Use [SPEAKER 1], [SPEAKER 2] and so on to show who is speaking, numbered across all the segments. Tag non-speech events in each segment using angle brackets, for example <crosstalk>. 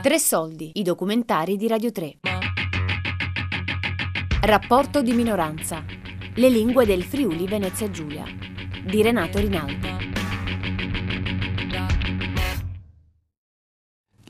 [SPEAKER 1] Tre soldi, i documentari di Radio 3. Rapporto di minoranza. Le lingue del Friuli Venezia Giulia di Renato Rinaldi.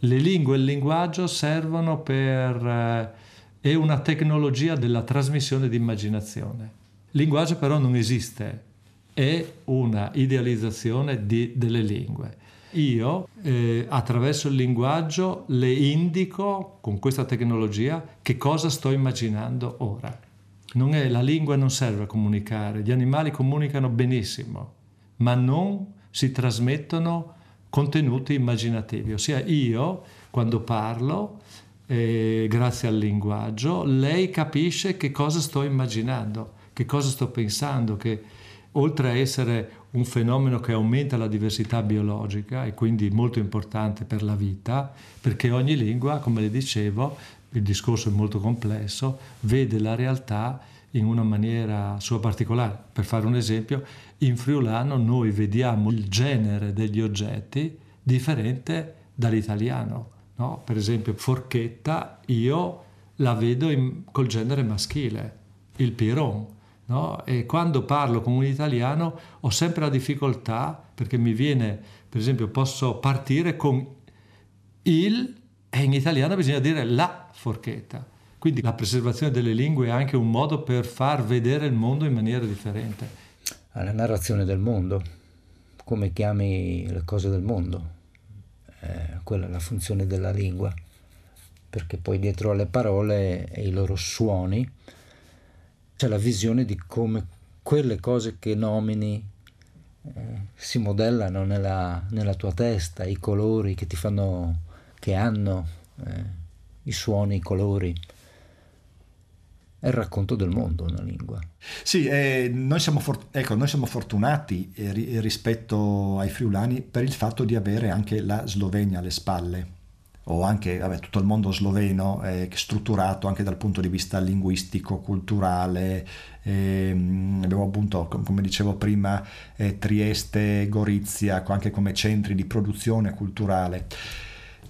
[SPEAKER 2] Le lingue e il linguaggio servono per... Eh, è una tecnologia della trasmissione di immaginazione. Linguaggio però non esiste, è una idealizzazione di, delle lingue. Io eh, attraverso il linguaggio le indico con questa tecnologia che cosa sto immaginando ora. È, la lingua non serve a comunicare, gli animali comunicano benissimo, ma non si trasmettono contenuti immaginativi, ossia io quando parlo, eh, grazie al linguaggio, lei capisce che cosa sto immaginando, che cosa sto pensando, che oltre a essere un fenomeno che aumenta la diversità biologica e quindi molto importante per la vita, perché ogni lingua, come le dicevo, il discorso è molto complesso, vede la realtà in una maniera sua particolare. Per fare un esempio, in friulano noi vediamo il genere degli oggetti differente dall'italiano. No? Per esempio, forchetta io la vedo in, col genere maschile, il piron. No? E quando parlo con un italiano ho sempre la difficoltà perché mi viene, per esempio, posso partire con il e in italiano bisogna dire la forchetta. Quindi la preservazione delle lingue è anche un modo per far vedere il mondo in maniera differente.
[SPEAKER 3] La narrazione del mondo, come chiami le cose del mondo, eh, quella è la funzione della lingua, perché poi dietro alle parole e i loro suoni c'è la visione di come quelle cose che nomini eh, si modellano nella, nella, tua testa, i colori che ti fanno, che hanno, eh, i suoni, i colori. È il racconto del mondo una lingua.
[SPEAKER 4] Sì, eh, noi, siamo for- ecco, noi, siamo fortunati eh, rispetto ai friulani per il fatto di avere anche la Slovenia alle spalle o anche vabbè, tutto il mondo sloveno è strutturato anche dal punto di vista linguistico, culturale. Eh, abbiamo appunto, come dicevo prima, eh, Trieste, Gorizia, anche come centri di produzione culturale.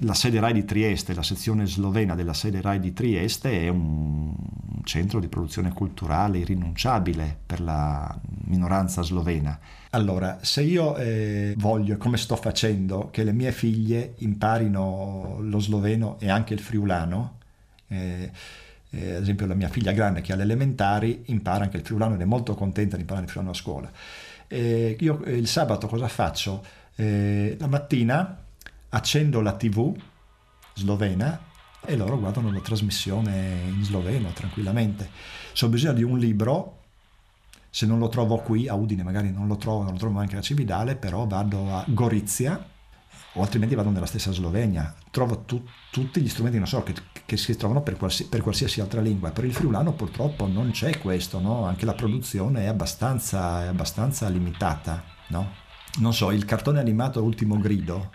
[SPEAKER 4] La sede RAI di Trieste, la sezione slovena della sede RAI di Trieste è un centro di produzione culturale irrinunciabile per la minoranza slovena. Allora, se io eh, voglio, come sto facendo, che le mie figlie imparino lo sloveno e anche il friulano, eh, eh, ad esempio la mia figlia grande che ha le elementari impara anche il friulano ed è molto contenta di imparare il friulano a scuola. io eh, il sabato cosa faccio? Eh, la mattina accendo la tv slovena e loro guardano la trasmissione in sloveno tranquillamente. Se ho bisogno di un libro, se non lo trovo qui a Udine, magari non lo trovo, non lo trovo anche a Cividale, però vado a Gorizia o altrimenti vado nella stessa Slovenia. Trovo tu, tutti gli strumenti, non so, che, che si trovano per, qualsi, per, qualsiasi altra lingua. Per il friulano purtroppo non c'è questo, no? anche la produzione è abbastanza, è abbastanza limitata. No? Non so, il cartone animato Ultimo Grido,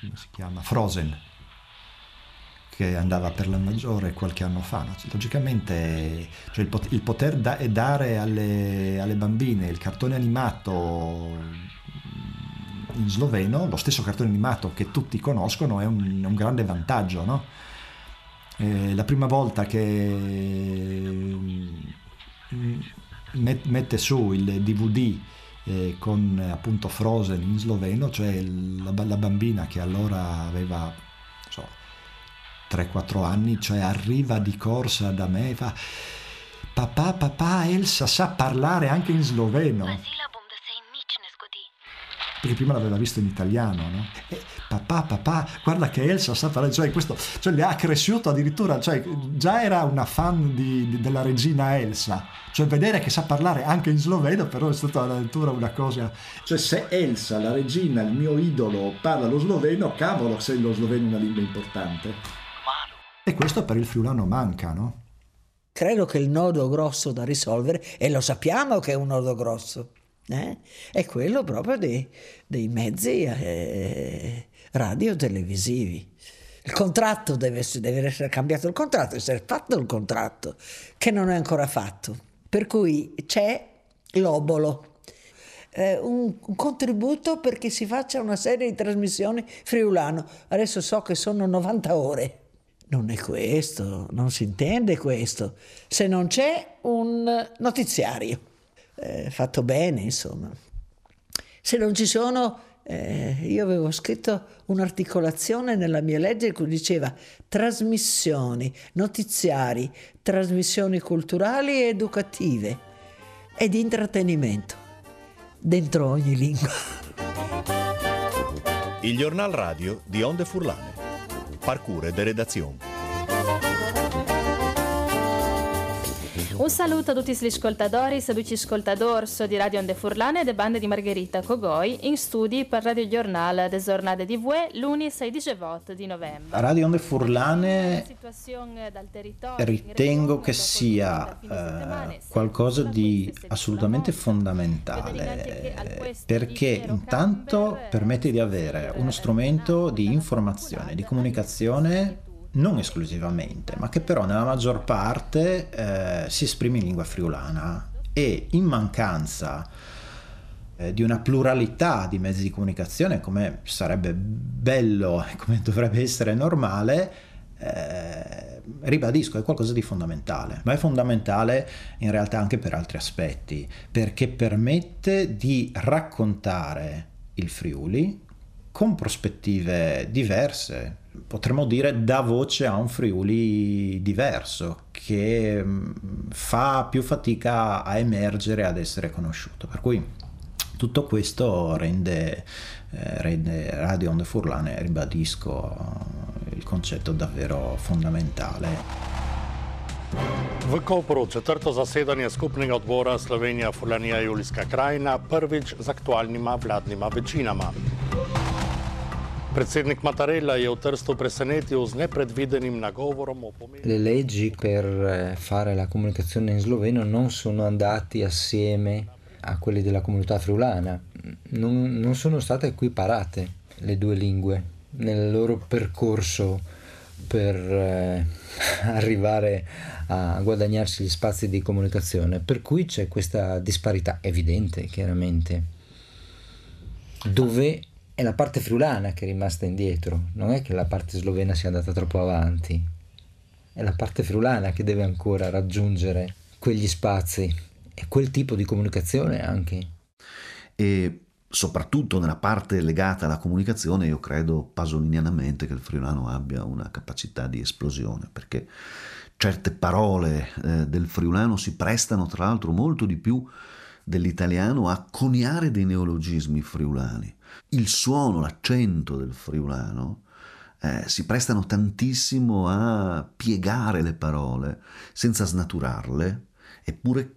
[SPEAKER 4] come si chiama? Frozen, che andava per la maggiore qualche anno fa. No? Logicamente cioè il, poter da- dare alle, alle, bambine il cartone animato in sloveno, lo stesso cartone animato che tutti conoscono, è un, un grande vantaggio. No? Eh, la prima volta che mm, mette su il DVD eh, con appunto Frozen in sloveno, cioè la, la bambina che allora aveva so, 3-4 anni, cioè arriva di corsa da me e fa papà, papà, Elsa sa parlare anche in sloveno perché prima l'aveva visto in italiano, no? E papà, papà, guarda che Elsa sa fare, cioè questo, cioè le ha cresciuto addirittura, cioè già era una fan di, di, della regina Elsa, cioè vedere che sa parlare anche in sloveno però è stata addirittura una cosa, cioè se Elsa, la regina, il mio idolo, parla lo sloveno, cavolo se lo sloveno è una lingua importante. E questo per il friulano manca, no?
[SPEAKER 5] Credo che il nodo grosso da risolvere, e lo sappiamo che è un nodo grosso, eh? è quello proprio dei, dei mezzi eh, radio-televisivi. Il contratto deve deve essere cambiato, il contratto deve essere fatto il contratto, che non è ancora fatto. Per cui c'è l'obolo. eh, un, un, contributo perché si faccia una serie di trasmissioni friulano. Adesso so che sono 90 ore. Non è questo, non si intende questo. Se non c'è un notiziario, eh, fatto bene, insomma. Se non ci sono eh, io avevo scritto un'articolazione nella mia legge che diceva trasmissioni, notiziari, trasmissioni culturali e educative e di intrattenimento dentro ogni lingua.
[SPEAKER 6] Il giornal radio di Onde Furlane. Parcure de redazione.
[SPEAKER 7] Un saluto a tutti gli ascoltatori e tutti gli ascoltatori di Radio Onde Furlane e de bande di Margherita Cogoi in studi per Radio Giornale des Giornate di Vue lunedì 16 di novembre.
[SPEAKER 3] Radio Onde Furlane ritengo che sia eh, qualcosa di assolutamente fondamentale perché intanto permette di avere uno strumento di informazione, di comunicazione non esclusivamente, ma che però nella maggior parte eh, si esprime in lingua friulana e in mancanza eh, di una pluralità di mezzi di comunicazione, come sarebbe bello e come dovrebbe essere normale, eh, ribadisco, è qualcosa di fondamentale, ma è fondamentale in realtà anche per altri aspetti, perché permette di raccontare il Friuli con prospettive diverse, potremmo dire dà voce a un Friuli diverso che mm, fa più fatica a emergere, ad essere conosciuto. Per cui tutto questo rende, eh, rende Radio Onde Furlane, ribadisco, il concetto davvero fondamentale.
[SPEAKER 8] V Kopru četrto zasedanje skupnega odbora Slovenija, Furlanija, Julijska krajina, prvič z aktualnima vladnima večinama. Predsednik Mattarella je v Trstu presenetil nepredvidenim nagovorom o.
[SPEAKER 3] Le leggi per eh, fare la comunicazione in sloveno non sono andati assieme a quelli della comunità friulana, non, non sono state equiparate le due lingue nel loro percorso per eh, <laughs> arrivare a guadagnarsi gli spazi di comunicazione, per cui c'è questa disparità evidente, chiaramente, dove è la parte friulana che è rimasta indietro, non è che la parte slovena sia andata troppo avanti, è la parte friulana che deve ancora raggiungere quegli spazi e quel tipo di comunicazione anche.
[SPEAKER 9] E soprattutto nella parte legata alla comunicazione io credo pasolinianamente che il friulano abbia una capacità di esplosione, perché certe parole eh, del friulano si prestano tra l'altro molto di più dell'italiano a coniare dei neologismi friulani il suono, l'accento del friulano eh, si prestano tantissimo a piegare le parole senza snaturarle, eppure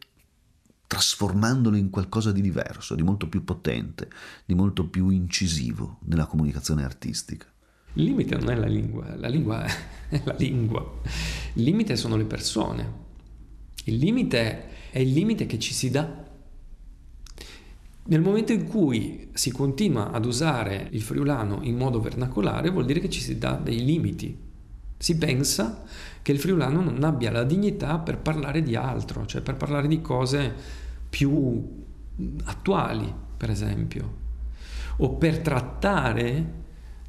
[SPEAKER 9] trasformandole in qualcosa di diverso, di molto più potente, di molto più incisivo nella comunicazione artistica.
[SPEAKER 10] Il limite non è la lingua, la lingua è <laughs> la lingua. Il limite sono le persone. Il limite è il limite che ci si dà nel momento in cui si continua ad usare il friulano in modo vernacolare vuol dire che ci si dà dei limiti. Si pensa che il friulano non abbia la dignità per parlare di altro, cioè per parlare di cose più attuali, per esempio, o per trattare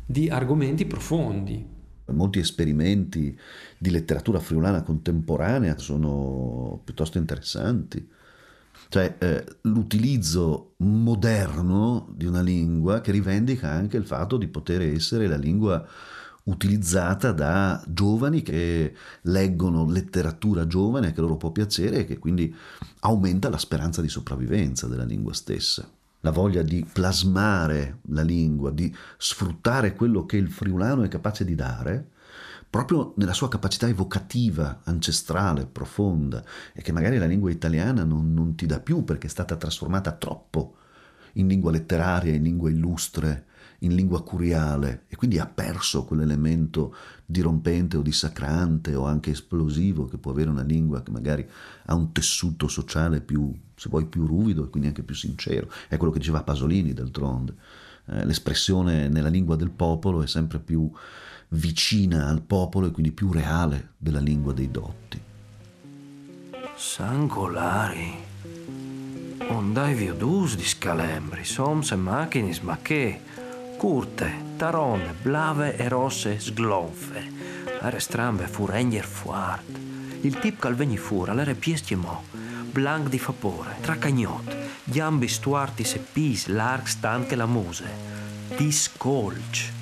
[SPEAKER 10] di argomenti profondi.
[SPEAKER 9] Molti esperimenti di letteratura friulana contemporanea sono piuttosto interessanti cioè eh, l'utilizzo moderno di una lingua che rivendica anche il fatto di poter essere la lingua utilizzata da giovani che leggono letteratura giovane che loro può piacere e che quindi aumenta la speranza di sopravvivenza della lingua stessa. La voglia di plasmare la lingua, di sfruttare quello che il friulano è capace di dare, proprio nella sua capacità evocativa, ancestrale, profonda, e che magari la lingua italiana non, non ti dà più perché è stata trasformata troppo in lingua letteraria, in lingua illustre, in lingua curiale e quindi ha perso quell'elemento dirompente o dissacrante o anche esplosivo che può avere una lingua che magari ha un tessuto sociale più, se vuoi, più ruvido e quindi anche più sincero. È quello che diceva Pasolini d'altronde. Eh, l'espressione nella lingua del popolo è sempre più vicina al popolo e quindi più reale della lingua dei dotti.
[SPEAKER 11] Sangolari. Ondai viudus di scalembri, soms e machinis, ma che? Curte, taronne, blave e rosse sglonfe. Are strambe furegner fuart. Il tip calvegni fura, l'ere piesti mo. Blanc di vapore, tracagnot. Giambi stuarti se pis, l'arc stan che la muse. Discolc.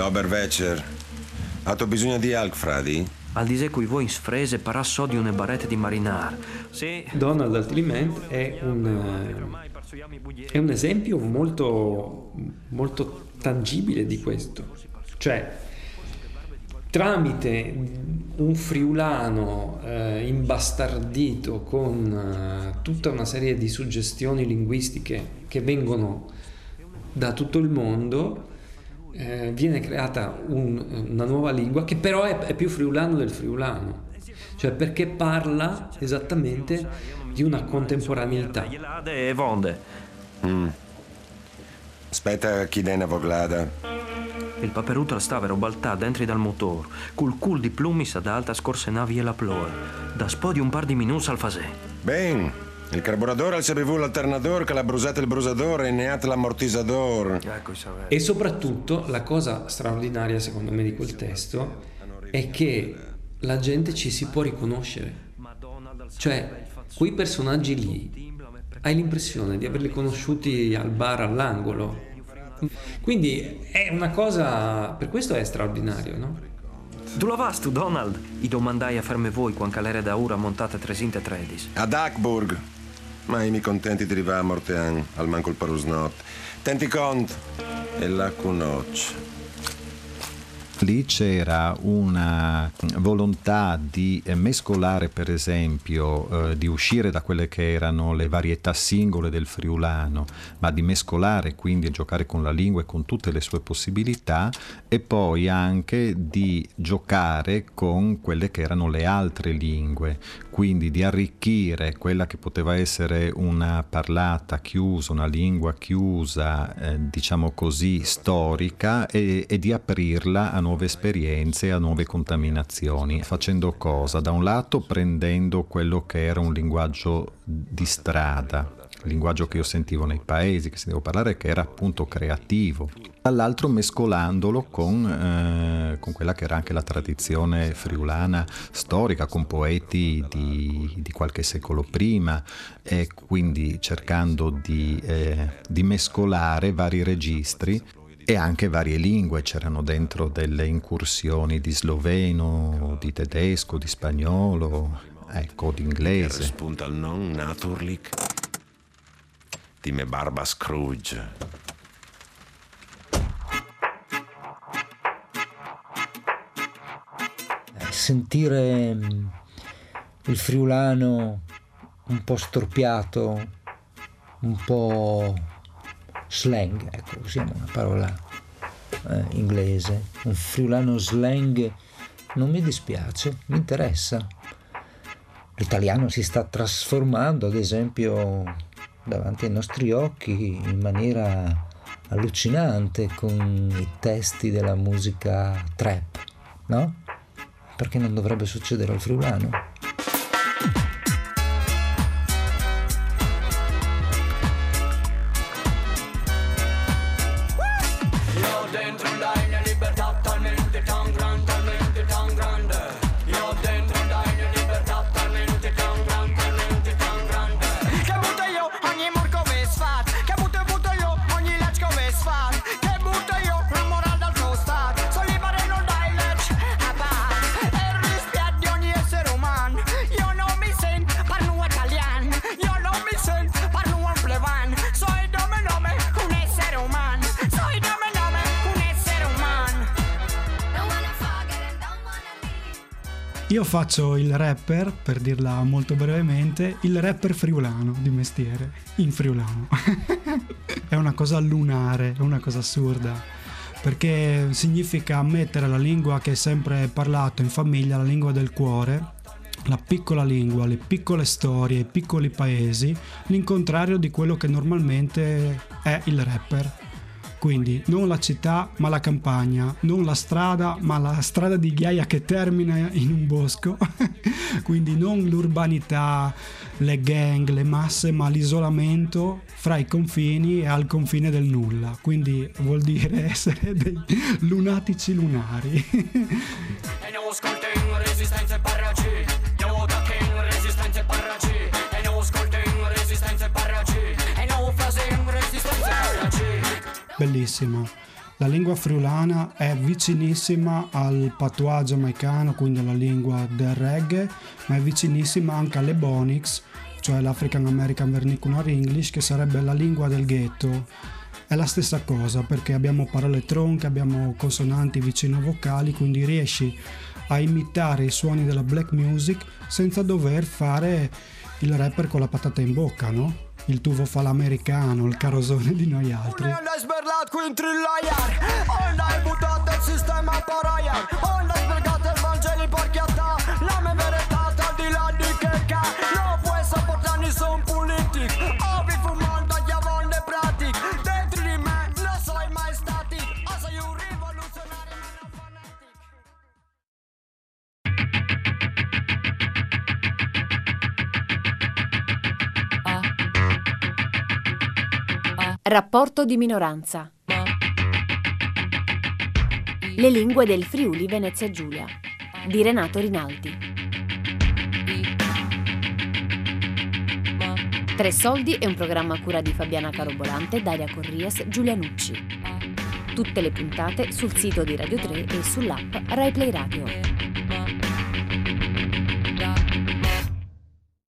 [SPEAKER 12] Dober večer. Ha tu bisogno di alc, fradi?
[SPEAKER 11] Al dise cui voi in sfrese parà so di une barrette di marinar. Sì.
[SPEAKER 10] Donald Altriment è un, è un esempio molto, molto tangibile di questo. Cioè, tramite un friulano eh, imbastardito con eh, tutta una serie di suggestioni linguistiche che vengono da tutto il mondo, eh, viene creata un, una nuova lingua che però è, è, più friulano del friulano, cioè perché parla esattamente di una contemporaneità.
[SPEAKER 12] Mm. Aspetta chi dena voglada.
[SPEAKER 11] Il paperuto stavero baltà dentro dal motore, col cul di plumis ad alta scorse navi e la ploe, da spo di un par di minus al fasè.
[SPEAKER 12] Ben, il carburadore al sapevu l'alternador che l'ha brusato il brusador e ne ha l'ammortizzador.
[SPEAKER 10] E soprattutto la cosa straordinaria secondo me di quel testo è che la gente ci si può riconoscere. Cioè, quei personaggi lì, hai l'impressione di averli conosciuti al bar all'angolo. Quindi è una cosa, per questo è straordinario, no?
[SPEAKER 11] Tu la vas tu, Donald? I domandai a ferme voi quando calere da ora montate tresinte tredis.
[SPEAKER 12] Ad Hackburg. Ma i mi contenti di arrivare a Mortean, al manco il parusnot. Tenti cont, e la conosci.
[SPEAKER 13] Lì c'era una volontà di mescolare, per esempio, eh, di uscire da quelle che erano le varietà singole del friulano, ma di mescolare quindi e giocare con la lingua e con tutte le sue possibilità e poi anche di giocare con quelle che erano le altre lingue, quindi di arricchire quella che poteva essere una parlata chiusa, una lingua chiusa, eh, diciamo così, storica e, e di aprirla a nuove esperienze, a nuove contaminazioni, facendo cosa? Da un lato prendendo quello che era un linguaggio di strada, linguaggio che io sentivo nei paesi, che sentivo parlare, che era appunto creativo, dall'altro mescolandolo con, eh, con, quella che era anche la tradizione friulana storica, con poeti di, di qualche secolo prima, e quindi cercando di, eh, di mescolare vari registri e anche varie lingue, c'erano dentro delle incursioni di sloveno, di tedesco, di spagnolo, ecco, di inglese.
[SPEAKER 12] Spunta al non naturlik di me barba Scrooge.
[SPEAKER 3] Sentire mm, il friulano un po' storpiato, un po' slang, ecco, usiamo una parola eh, inglese, un friulano slang non mi dispiace, mi interessa. L'italiano si sta trasformando, ad esempio, davanti ai nostri occhi in maniera allucinante con i testi della musica trap, no? Perché non dovrebbe succedere al friulano?
[SPEAKER 14] Io faccio il rapper, per dirla molto brevemente, il rapper friulano di mestiere, in friulano. <laughs> è una cosa lunare, è una cosa assurda, perché significa mettere la lingua che è sempre parlato in famiglia, la lingua del cuore, la piccola lingua, le piccole storie, i piccoli paesi, l'incontrario di quello che normalmente è il rapper. Quindi non la città ma la campagna, non la strada ma la strada di ghiaia che termina in un bosco, <laughs> quindi non l'urbanità, le gang, le masse, ma l'isolamento fra i confini e al confine del nulla. Quindi vuol dire <laughs> essere dei lunatici lunari. <laughs> bellissima. La lingua friulana è vicinissima al patois giamaicano, quindi alla lingua del reggae, ma è vicinissima anche alle Bonix, cioè l'African American Vernacular English, che sarebbe la lingua del ghetto. È la stessa cosa perché abbiamo parole tronche, abbiamo consonanti vicino vocali, quindi riesci a imitare i suoni della black music senza dover fare il rapper con la patata in bocca, no? il tuo fa l'americano, il carosone di noi altri.
[SPEAKER 1] Rapporto di minoranza. Le lingue del Friuli Venezia Giulia di Renato Rinaldi. Tre soldi è un programma a cura di Fabiana Carobolante, Daria Corrias, Giulia Nucci. Tutte le puntate sul sito di Radio 3 e sull'app RaiPlay Radio.